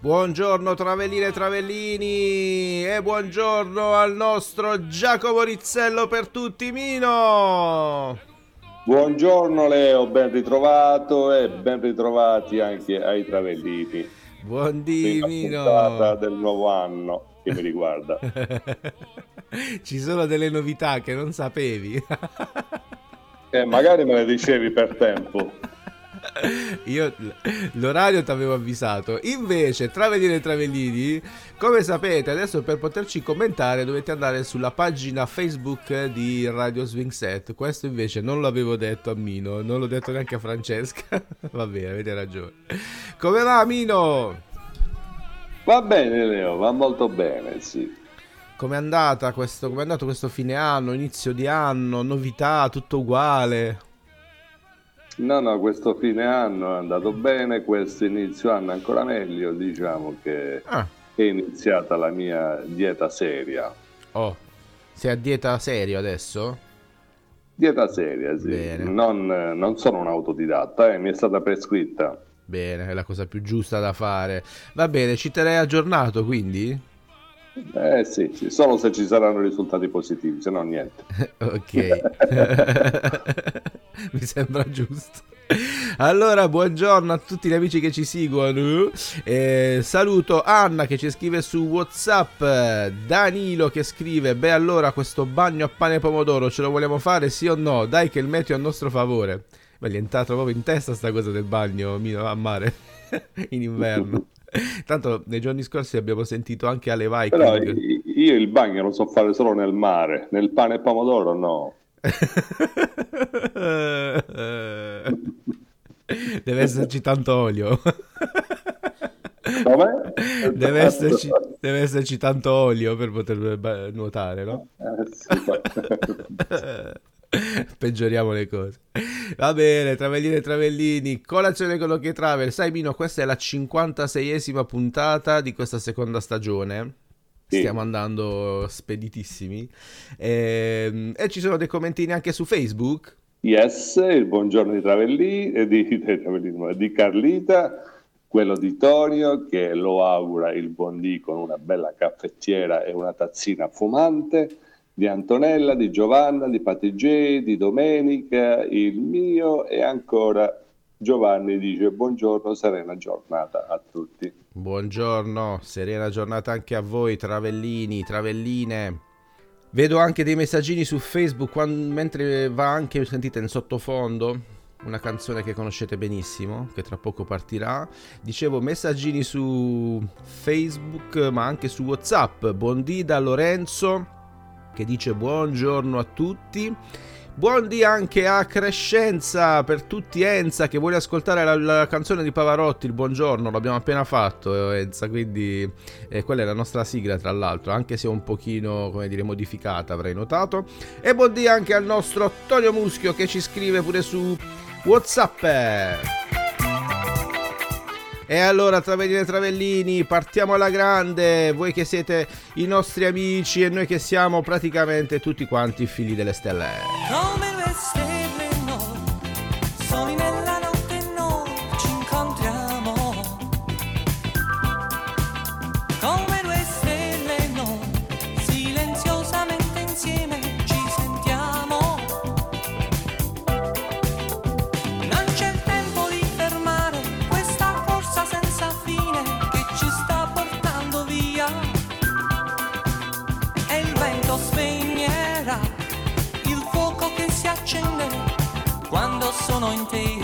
Buongiorno Travelline e Travellini e buongiorno al nostro Giacomo Rizzello per tutti Mino. Buongiorno Leo, ben ritrovato e ben ritrovati anche ai Travellini. Buondì Mino. puntata del nuovo anno che mi riguarda. Ci sono delle novità che non sapevi. E magari me le dicevi per tempo. Io l'orario ti avevo avvisato. Invece, Travellini e Travellini, come sapete, adesso per poterci commentare dovete andare sulla pagina Facebook di Radio Swing Set. Questo invece non l'avevo detto a Mino, non l'ho detto neanche a Francesca. Va bene, avete ragione. Come va Mino? Va bene Leo, va molto bene, sì. Com'è andata questo, com'è andato questo fine anno, inizio di anno, novità, tutto uguale? No, no, questo fine anno è andato bene, questo inizio anno ancora meglio, diciamo che Ah, è iniziata la mia dieta seria. oh, sei a dieta serio adesso? Dieta seria, sì. Non, non sono un autodidatta, eh, mi è stata prescritta. Bene, è la cosa più giusta da fare. Va bene, ci terrei aggiornato quindi? Eh sì, sì, solo se ci saranno risultati positivi, se no niente. ok. Mi sembra giusto. Allora, buongiorno a tutti gli amici che ci seguono. Eh, saluto Anna che ci scrive su WhatsApp. Danilo che scrive: Beh, allora questo bagno a pane e pomodoro ce lo vogliamo fare? Sì o no? Dai, che il meteo è a nostro favore. Ma gli è entrato proprio in testa sta cosa del bagno a mare in inverno. Tanto nei giorni scorsi abbiamo sentito anche Ale Però Viking. i- io il bagno lo so fare solo nel mare, nel pane e pomodoro no. Deve esserci tanto olio. Come? Deve esserci, deve esserci tanto olio per poter nuotare, no? Eh, sì. Peggioriamo le cose. Va bene, Travellini e Travellini, colazione con Occhi Travel. Sai Mino, questa è la 56esima puntata di questa seconda stagione. Stiamo andando speditissimi. Ehm, E, ci sono dei commentini anche su Facebook. Yes, il buongiorno di Travellini, eh, di, di Carlita, quello di Tonio che lo augura il buon dì con una bella caffettiera e una tazzina fumante, di Antonella, di Giovanna, di Patigei, di Domenica, il mio e ancora Giovanni dice buongiorno, serena giornata a tutti. Buongiorno, serena giornata anche a voi, Travellini, Travelline. Vedo anche dei messaggini su Facebook quan- mentre va anche, sentite in sottofondo, una canzone che conoscete benissimo, che tra poco partirà. Dicevo messaggini su Facebook, ma anche su WhatsApp. Buondì da Lorenzo che dice buongiorno a tutti. Buondì anche a Crescenza per tutti Enza che vuole ascoltare la, la canzone di Pavarotti, il buongiorno, l'abbiamo appena fatto Enza, quindi eh, quella è la nostra sigla tra l'altro, anche se un pochino, come dire, modificata avrei notato. E buondì anche al nostro Tonio Muschio che ci scrive pure su Whatsapp. E allora, Travellini e Travellini, partiamo alla grande. Voi che siete i nostri amici e noi che siamo praticamente tutti quanti figli delle stelle. Come le stelle, no, soli nella sono in te.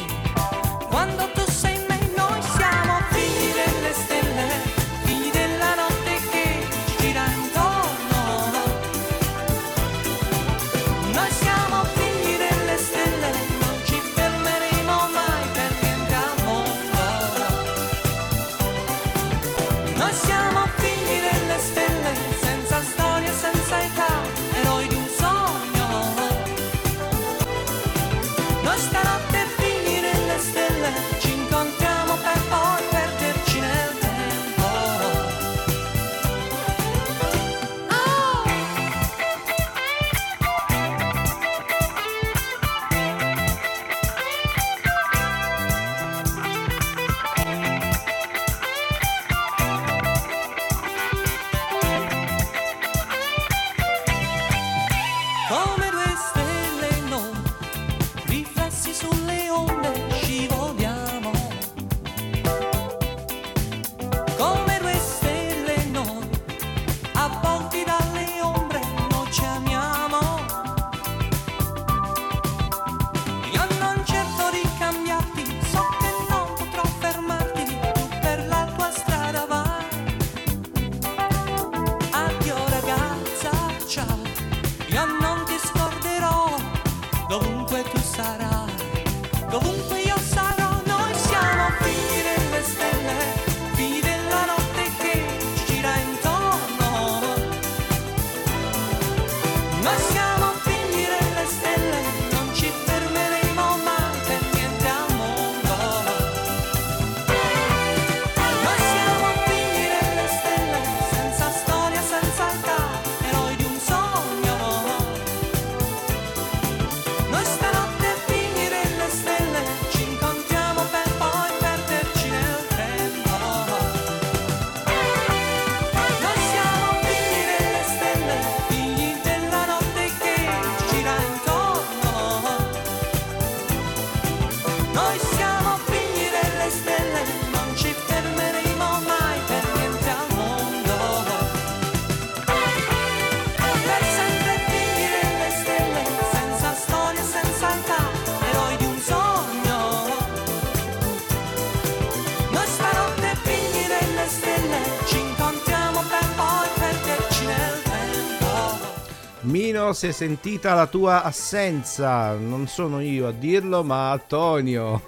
Si è sentita la tua assenza. Non sono io a dirlo, ma Antonio.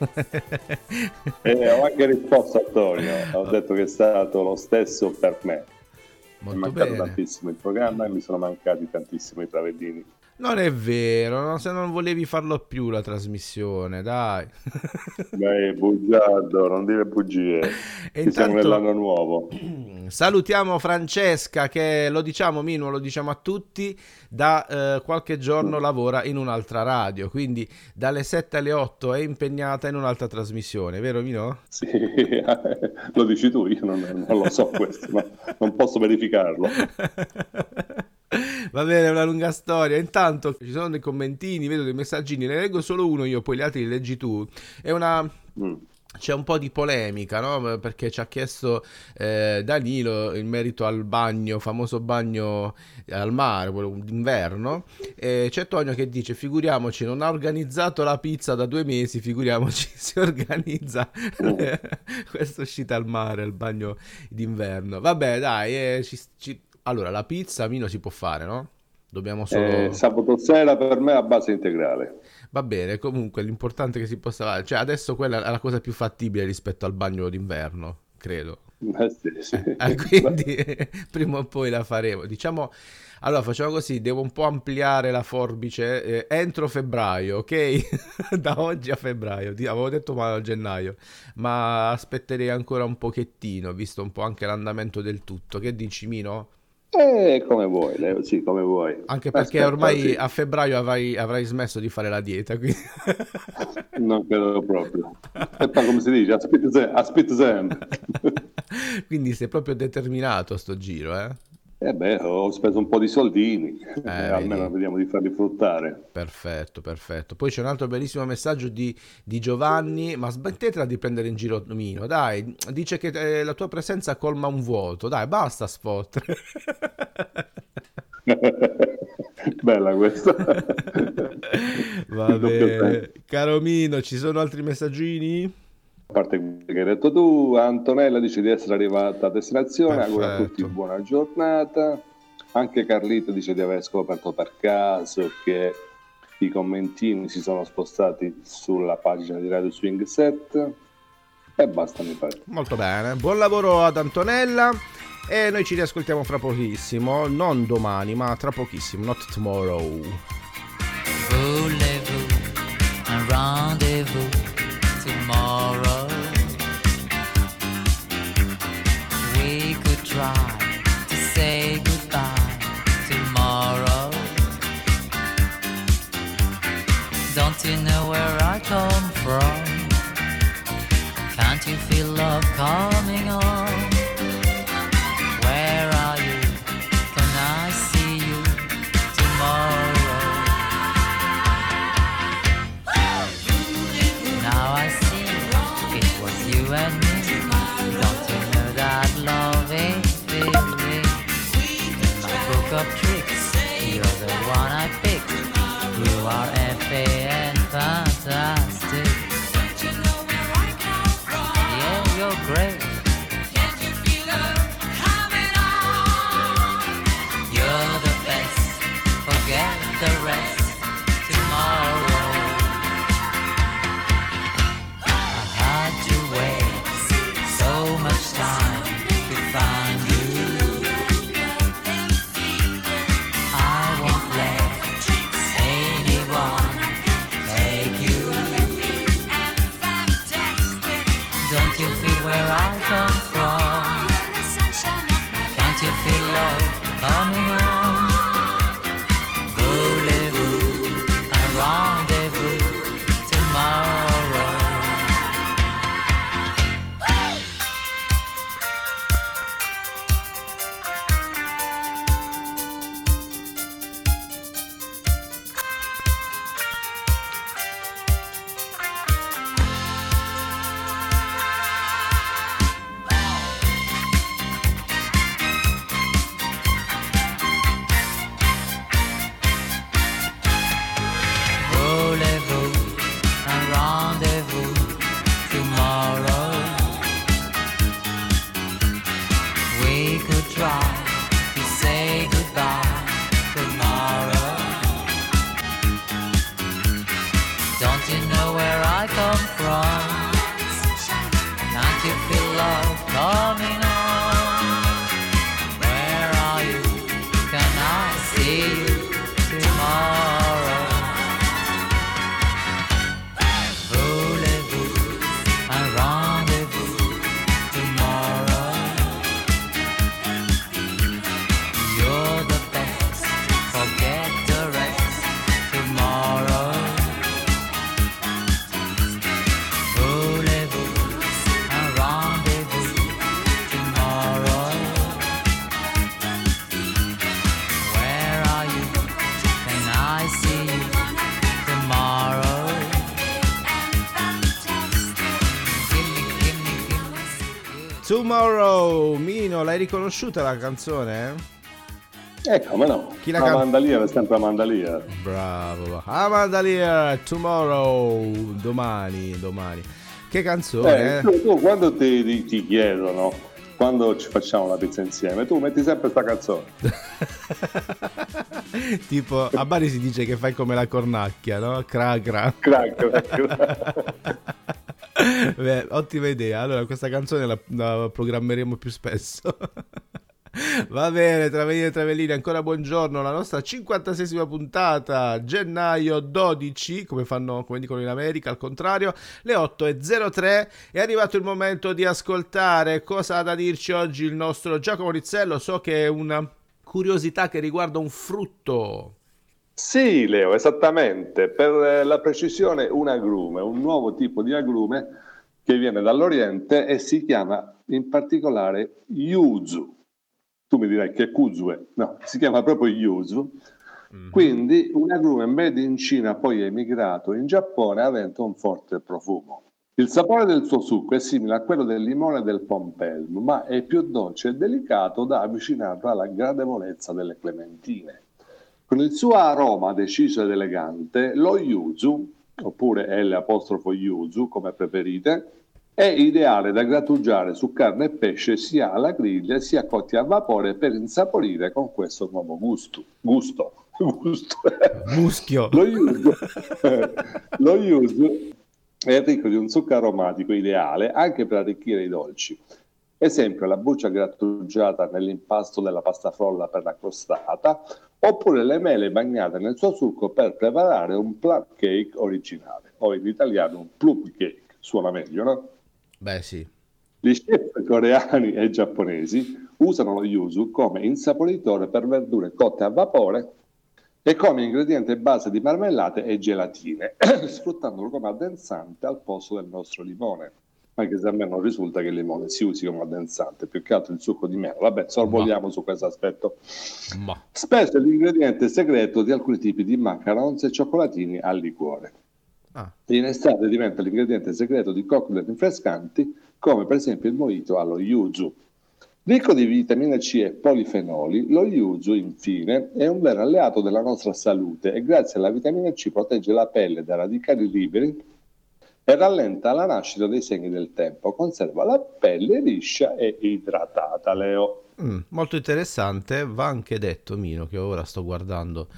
E ho anche risposto a Antonio, ho detto che è stato lo stesso per me. Mi è Molto mancato bene. tantissimo il programma e mi sono mancati tantissimo i travellini. Non è vero, no? se non volevi farlo più la trasmissione, dai. Beh, bugiardo, non dire bugie. E Ci siamo intanto- nell'anno nuovo. Salutiamo Francesca che lo diciamo Mino, lo diciamo a tutti, da eh, qualche giorno lavora in un'altra radio, quindi dalle 7 alle 8 è impegnata in un'altra trasmissione, vero Mino? Sì, lo dici tu, io non, non lo so questo, ma non posso verificarlo. Va bene, è una lunga storia. Intanto ci sono dei commentini, vedo dei messaggini, ne leggo solo uno io, poi gli altri li leggi tu. È una Mm. C'è un po' di polemica, no? Perché ci ha chiesto eh, Danilo in merito al bagno, famoso bagno al mare, quello d'inverno. E c'è Tonio che dice: Figuriamoci, non ha organizzato la pizza da due mesi, figuriamoci, si organizza questa uscita al mare, al bagno d'inverno. Vabbè, dai, eh, ci- ci- allora la pizza Mino si può fare, no? Dobbiamo solo. Eh, sabato sera per me a base integrale. Va bene, comunque l'importante è che si possa fare. Cioè, adesso quella è la cosa più fattibile rispetto al bagno d'inverno, credo. Eh, sì, sì. Eh, quindi prima o poi la faremo. Diciamo, allora facciamo così, devo un po' ampliare la forbice eh, entro febbraio, ok? Da oggi a febbraio, avevo detto male a gennaio, ma aspetterei ancora un pochettino, visto un po' anche l'andamento del tutto. Che dici, Mino? Eh, come vuoi, Leo, sì, come vuoi. Anche perché Aspetta, ormai sì, a febbraio avrai, avrai smesso di fare la dieta, quindi... Non credo proprio. Poi come si dice, aspetta, aspetta sempre. Quindi sei proprio determinato a sto giro, eh? Eh beh, ho speso un po' di soldini, Eh, almeno vedi. vediamo di farli fruttare. Perfetto, perfetto. Poi c'è un altro bellissimo messaggio di, di Giovanni, ma smettetela di prendere in giro Mino, dai, dice che eh, la tua presenza colma un vuoto, dai, basta sfottere. Bella questa. Va bene. Caro Mino, ci sono altri messaggini? A parte quelli che hai detto tu, Antonella dice di essere arrivata a destinazione, augura a tutti buona giornata. Anche Carlito dice di aver scoperto per caso che i commentini si sono spostati sulla pagina di Radio Swing Set. E basta, mi pare. Molto bene. Buon lavoro ad Antonella. E noi ci riascoltiamo fra pochissimo. Non domani, ma tra pochissimo. Not tomorrow. Voulez-vous un rendez-vous Yeah. Tomorrow. Mino, l'hai riconosciuta la canzone? E come no? Chi la canta? Mandalia è sempre Mandalia. Bravo. Amanda Lear, tomorrow. Domani, domani. Che canzone, Eh, eh? tu, tu quando ti, ti- ti chiedono, quando ci facciamo la pizza insieme, tu metti sempre sta canzone. tipo, a Bari si dice che fai come la cornacchia, no? Cra cra. Crack. Beh, ottima idea. Allora, questa canzone la, la programmeremo più spesso. Va bene, Travellini e Travellini, ancora buongiorno. La nostra 56esima puntata, gennaio 12, come fanno, come dicono in America, al contrario, le 8.03. È arrivato il momento di ascoltare cosa ha da dirci oggi il nostro Giacomo Rizzello. So che è una curiosità che riguarda un frutto. Sì, Leo, esattamente. Per eh, la precisione, un agrume, un nuovo tipo di agrume che viene dall'Oriente e si chiama in particolare yuzu. Tu mi dirai che è kuzue, no, si chiama proprio yuzu. Quindi un agrume made in Cina poi emigrato in Giappone avente un forte profumo. Il sapore del suo succo è simile a quello del limone e del pompelmo, ma è più dolce e delicato da avvicinarlo alla gradevolezza delle clementine. Con il suo aroma deciso ed elegante, lo yuzu, oppure L apostrofo yuzu, come preferite, è ideale da grattugiare su carne e pesce sia alla griglia sia cotti a vapore per insaporire con questo nuovo gusto. Gusto. gusto. Muschio. Lo yuzu, lo yuzu è ricco di un zucchero aromatico ideale anche per arricchire i dolci. Esempio, la buccia grattugiata nell'impasto della pasta frolla per la crostata, oppure le mele bagnate nel suo succo per preparare un plum cake originale, o in italiano un plum cake, suona meglio, no? Beh, sì. Gli chef coreani e giapponesi usano lo yuzu come insaporitore per verdure cotte a vapore e come ingrediente base di marmellate e gelatine, sfruttandolo come addensante al posto del nostro limone. Anche se a me non risulta che il limone si usi come addensante, più che altro il succo di melo. Vabbè, sorvoliamo su questo aspetto. Ma. Spesso è l'ingrediente segreto di alcuni tipi di macarons e cioccolatini al liquore. Ah. In estate diventa l'ingrediente segreto di cocktail rinfrescanti, come per esempio il mojito allo yuzu. Ricco di vitamina C e polifenoli, lo yuzu, infine, è un vero alleato della nostra salute e grazie alla vitamina C protegge la pelle da radicali liberi e rallenta la nascita dei segni del tempo. Conserva la pelle liscia e idratata, Leo. Mm, molto interessante. Va anche detto, Mino, che ora sto guardando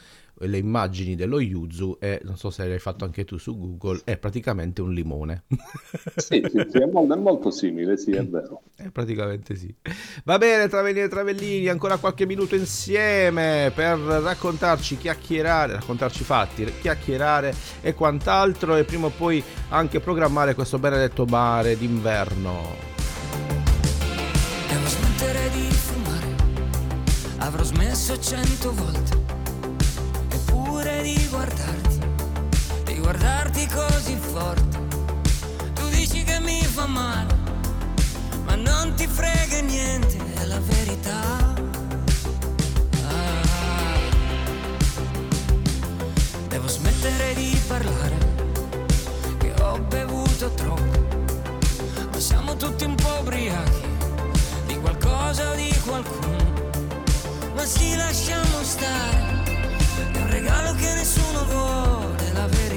le immagini dello yuzu e non so se l'hai fatto anche tu su Google, è praticamente un limone. Sì, sì, sì, è molto, è molto simile, sì, è vero. Eh, praticamente sì. Va bene, Travellini e Travellini, ancora qualche minuto insieme per raccontarci, chiacchierare, raccontarci fatti, chiacchierare e quant'altro e prima o poi anche programmare questo benedetto mare d'inverno. Devo smettere di fumare, avrò smesso cento volte, eppure di guardarti, di guardarti così forte. Tu dici che mi fa male, ma non ti frega niente, è la verità. Ah. Devo smettere di parlare, che ho bevuto troppo, ma siamo tutti un po' ubriachi di qualcosa o di qualcuno. Ma sì, lasciamo stare. Regalo che nessuno vuole, la verità.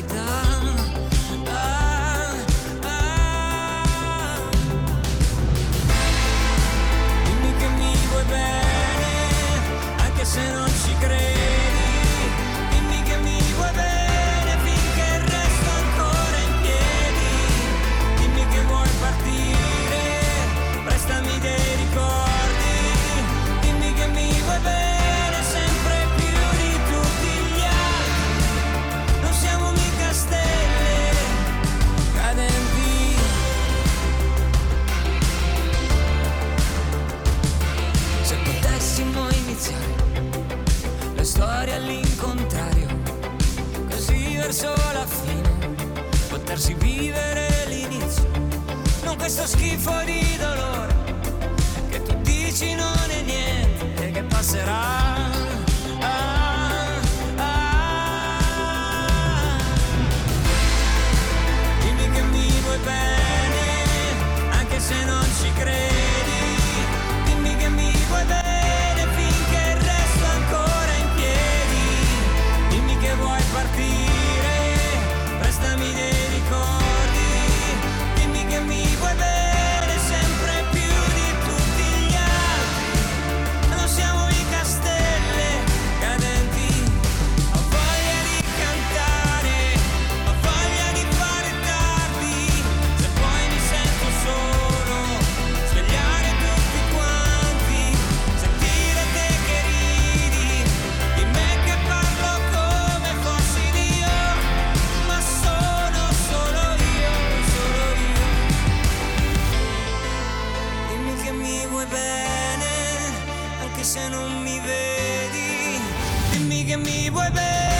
Questo schifo di dolore, che se non mi vedi, dimmi che mi vuoi.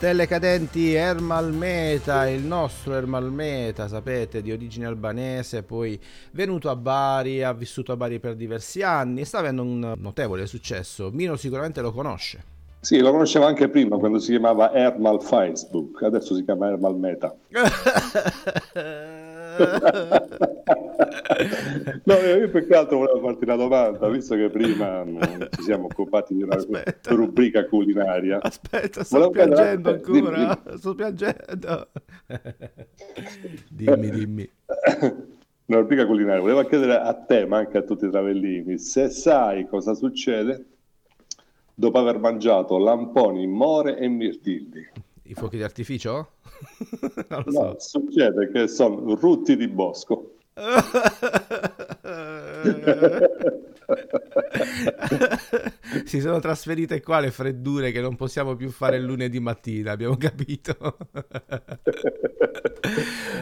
Stelle cadenti Ermal Meta, il nostro Ermal Meta, sapete, di origine albanese, poi venuto a Bari, ha vissuto a Bari per diversi anni, sta avendo un notevole successo. Mino sicuramente lo conosce. Sì, lo conoscevo anche prima quando si chiamava Ermal Facebook, adesso si chiama Ermal Meta. no, io più che altro volevo farti una domanda, visto che prima non ci siamo occupati di una Aspetta. rubrica culinaria. Aspetta, sto Volevo piangendo ancora, dimmi. sto piangendo. dimmi, dimmi. Una rubrica culinaria. Volevo chiedere a te, ma anche a tutti i travellini, se sai cosa succede dopo aver mangiato lamponi, more e mirtilli. I fuochi di artificio? non lo so. No, succede che sono rutti di bosco. si sono trasferite qua le freddure che non possiamo più fare il lunedì mattina, abbiamo capito.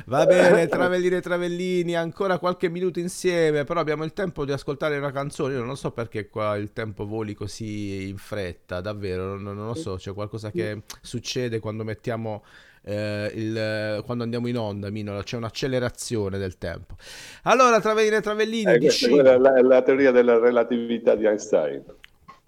Va bene, Travellini e Travellini, ancora qualche minuto insieme, però abbiamo il tempo di ascoltare una canzone. Io non so perché qua il tempo voli così in fretta, davvero, non, non lo so, c'è qualcosa che succede quando mettiamo eh, il, quando andiamo in onda, Mino, c'è un'accelerazione del tempo. Allora, Travellini e Travellini, Eh, questa la, la teoria della relatività di Einstein.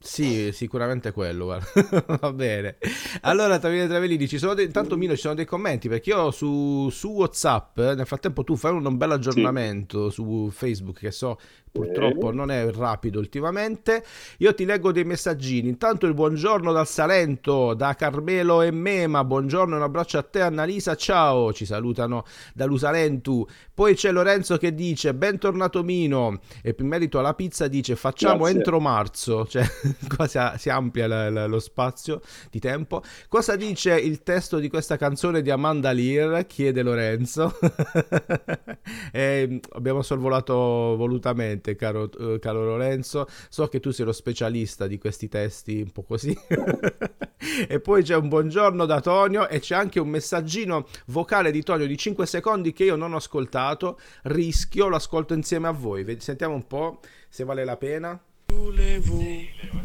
Sì, sicuramente quello, guarda. va bene. Allora, Travellini e Travellini, ci sono dei, intanto Mino ci sono dei commenti perché io su, su WhatsApp, eh, nel frattempo tu fai un, un bel aggiornamento su Facebook che so purtroppo non è rapido ultimamente. Io ti leggo dei messaggini. Intanto il buongiorno dal Salento, da Carmelo e Mema. Buongiorno un abbraccio a te, Annalisa. Ciao, ci salutano da Lusalentu. Poi c'è Lorenzo che dice: Bentornato Mino. E in merito alla pizza dice: Facciamo Grazie. entro marzo. Cioè, qua si, amplia la- la- lo spazio di tempo. Cosa dice il testo di questa canzone di Amanda Lear? Chiede Lorenzo. E abbiamo sorvolato volutamente, caro, eh, caro Lorenzo. So che tu sei lo specialista di questi testi un po' così. e poi c'è un buongiorno da Tonio e c'è anche un messaggino vocale di Tonio di 5 secondi che io non ho ascoltato. Rischio, lo ascolto insieme a voi. Sentiamo un po' se vale la pena. Volevo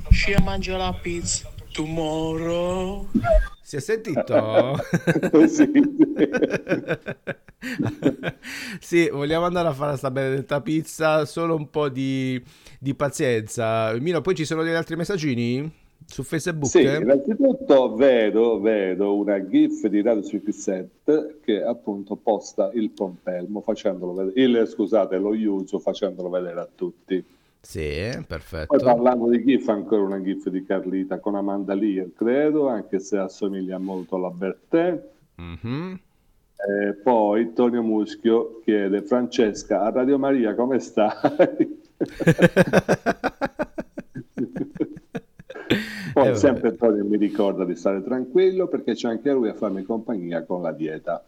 uscire a mangiare la pizza tomorrow. Si è sentito? Sì, sì, vogliamo andare a fare questa benedetta pizza. Solo un po' di, di pazienza. Mino, poi ci sono degli altri messaggini su Facebook? Sì, innanzitutto vedo, vedo una GIF di Radio 57 che appunto posta il pompelmo facendolo vedere, il, scusate, lo Yuzu facendolo vedere a tutti. Sì, Poi perfetto. parlando di GIF, ancora una GIF di Carlita con Amanda Lear, credo, anche se assomiglia molto alla Bertè. Mhm. E poi Tonio Muschio chiede Francesca a Radio Maria come stai? Poi Eh, sempre Tonio mi ricorda di stare tranquillo perché c'è anche lui a farmi compagnia con la dieta.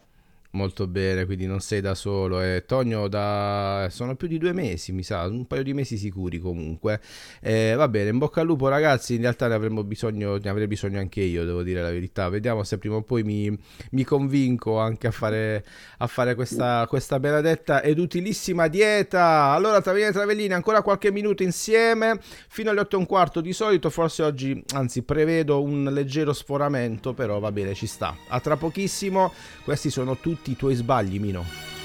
Molto bene, quindi non sei da solo. E Tonio, da... sono più di due mesi, mi sa, un paio di mesi sicuri comunque. Eh, va bene, in bocca al lupo ragazzi, in realtà ne avremmo bisogno, ne avrei bisogno anche io, devo dire la verità. Vediamo se prima o poi mi, mi convinco anche a fare, a fare questa, questa benedetta ed utilissima dieta. Allora, Travellini e Travellini, ancora qualche minuto insieme, fino alle 8 e un quarto di solito, forse oggi, anzi prevedo un leggero sforamento, però va bene, ci sta. A tra pochissimo, questi sono tutti i tuoi sbagli, Mino.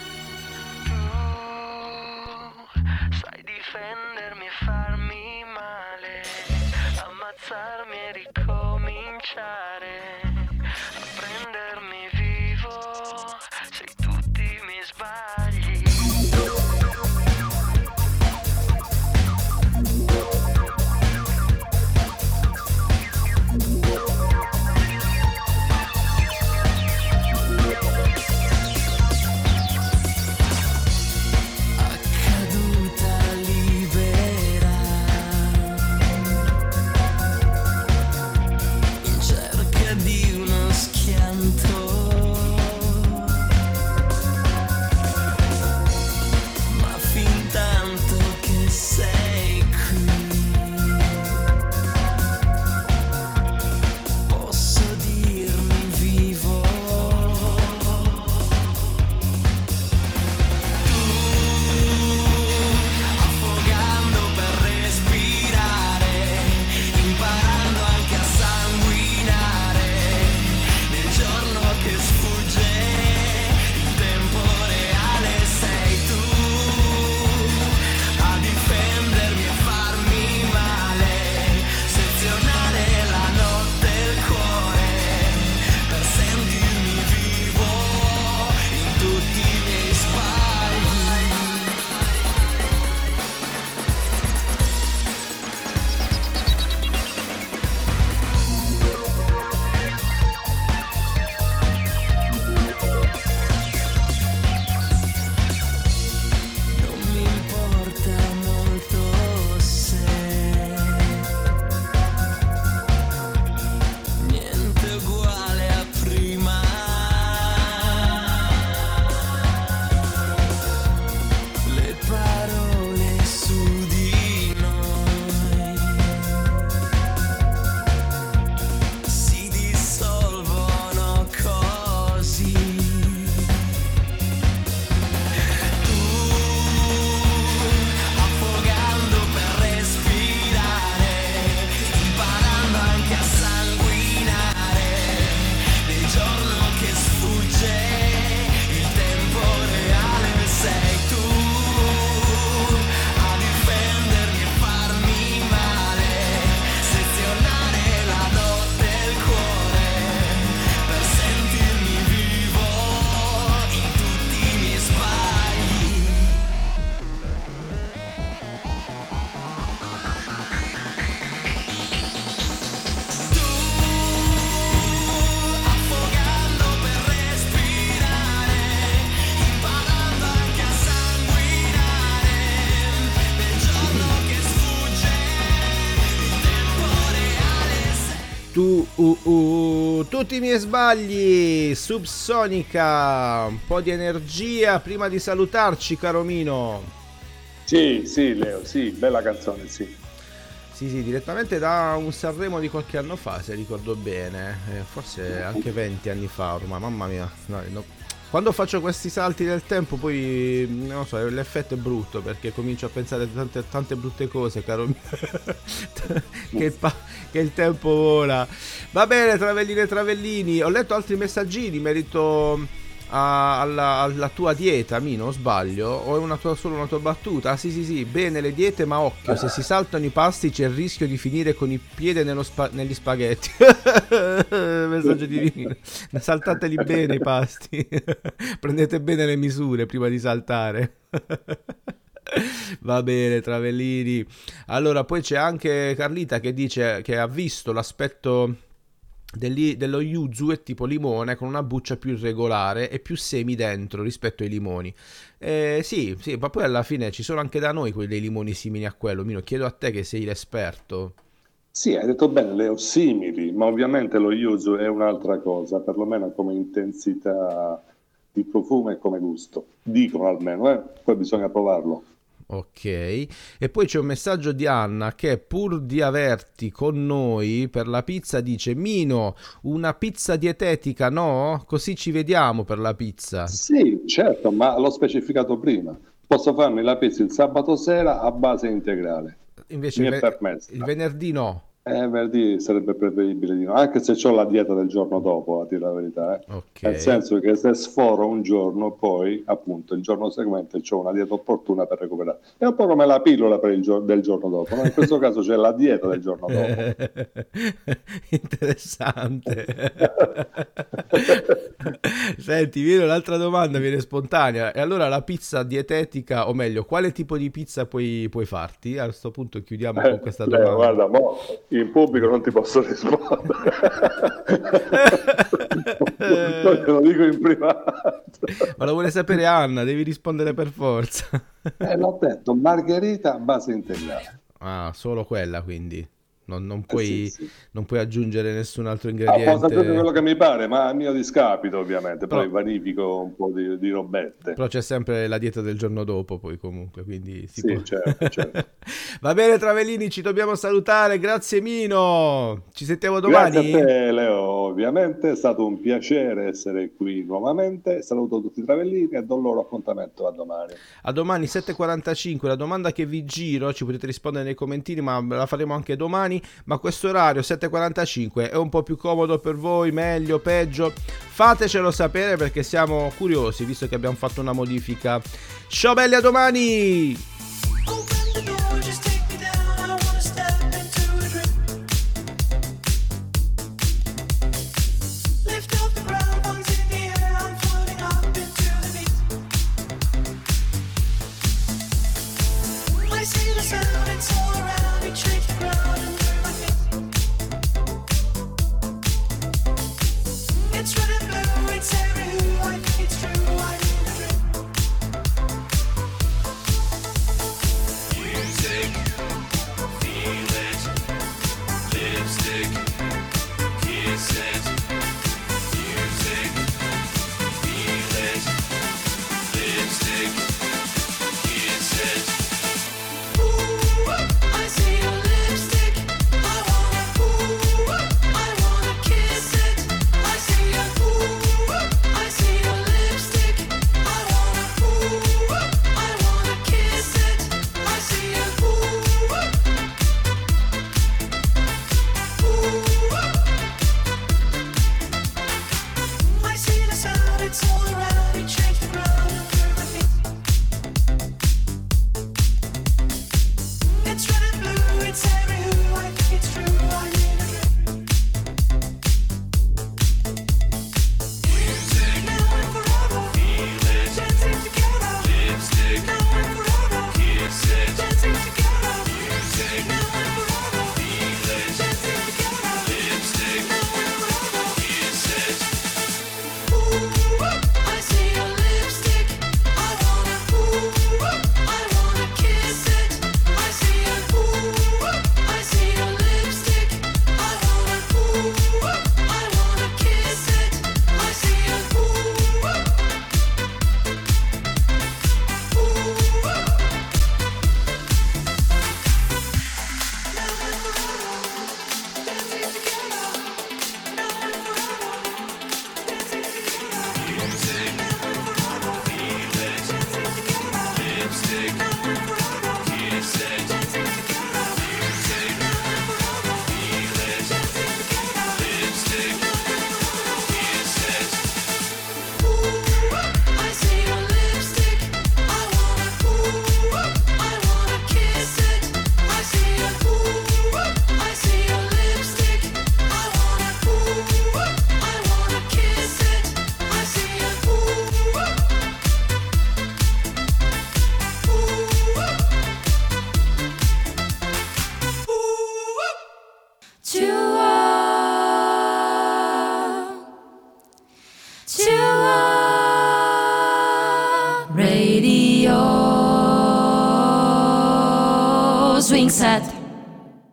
Uh, uh, tutti i miei sbagli, Subsonica, un po' di energia prima di salutarci, caro Mino. Sì, sì, Leo, sì, bella canzone, sì. Sì, sì, direttamente da un Sanremo di qualche anno fa, se ricordo bene, eh, forse anche 20 anni fa ormai, mamma mia. No, no. Quando faccio questi salti del tempo poi, non lo so, l'effetto è brutto perché comincio a pensare a tante, tante brutte cose, caro mio. che, il pa- che il tempo vola. Va bene, Travellini e Travellini, ho letto altri messaggini in merito alla, alla tua dieta, Mino, sbaglio? O è una tua- solo una tua battuta? Ah sì sì sì, bene le diete, ma occhio, se si saltano i pasti c'è il rischio di finire con il piede spa- negli spaghetti. Messaggio di Mino. Saltateli bene i pasti. Prendete bene le misure prima di saltare. Va bene, Travellini. Allora, poi c'è anche Carlita che dice che ha visto l'aspetto degli- dello yuzu è tipo limone con una buccia più irregolare e più semi dentro rispetto ai limoni. Eh, sì, sì, ma poi alla fine ci sono anche da noi quelli dei limoni simili a quello. Mino, chiedo a te che sei l'esperto. Sì, hai detto bene, Leo, simili, ma ovviamente lo yuzu è un'altra cosa, perlomeno come intensità di profumo e come gusto. Dicono almeno, eh? Poi bisogna provarlo. Ok, e poi c'è un messaggio di Anna che pur di averti con noi per la pizza dice Mino, una pizza dietetica no? Così ci vediamo per la pizza. Sì, certo, ma l'ho specificato prima. Posso farmi la pizza il sabato sera a base integrale. Invece Mi il, è ve- il venerdì no. Eh, venerdì sarebbe preferibile di no, anche se ho la dieta del giorno dopo, a dire la verità. eh. Ok. Nel senso che se sforo un giorno, poi appunto il giorno seguente ho una dieta opportuna per recuperare. È un po' come la pillola per il gio- del giorno dopo, no? in questo caso c'è la dieta del giorno dopo. Interessante. Senti, viene un'altra domanda, viene spontanea. E allora la pizza dietetica, o meglio, quale tipo di pizza puoi, puoi farti? A questo punto chiudiamo con questa Eh, domanda. guarda, mo, in pubblico non ti posso rispondere. Poi te lo dico in privato. Ma lo vuole sapere Anna, devi rispondere per forza. Eh, l'ho detto, margherita a base integrale. Ah, solo quella quindi. Non, non puoi, Eh, sì, sì. non puoi aggiungere nessun altro Ah, posso sapere ingrediente. quello che mi pare, ma a mio discapito ovviamente, poi Però- vanifico un po' di, di robette. Però c'è sempre la dieta del giorno dopo, poi comunque, quindi si Sì, può. certo, certo. Va bene, Travellini, ci dobbiamo salutare. Grazie, Mino. Ci sentiamo domani. Grazie a te Leo, ovviamente è stato un piacere essere qui nuovamente. Saluto tutti i travellini e do loro appuntamento a domani. A domani 7.45, la domanda che vi giro, ci potete rispondere nei commentini, ma la faremo anche domani. Ma questo orario 7.45 è un po' più comodo per voi, meglio, peggio? Fatecelo sapere perché siamo curiosi, visto che abbiamo fatto una modifica. Ciao belli, a domani!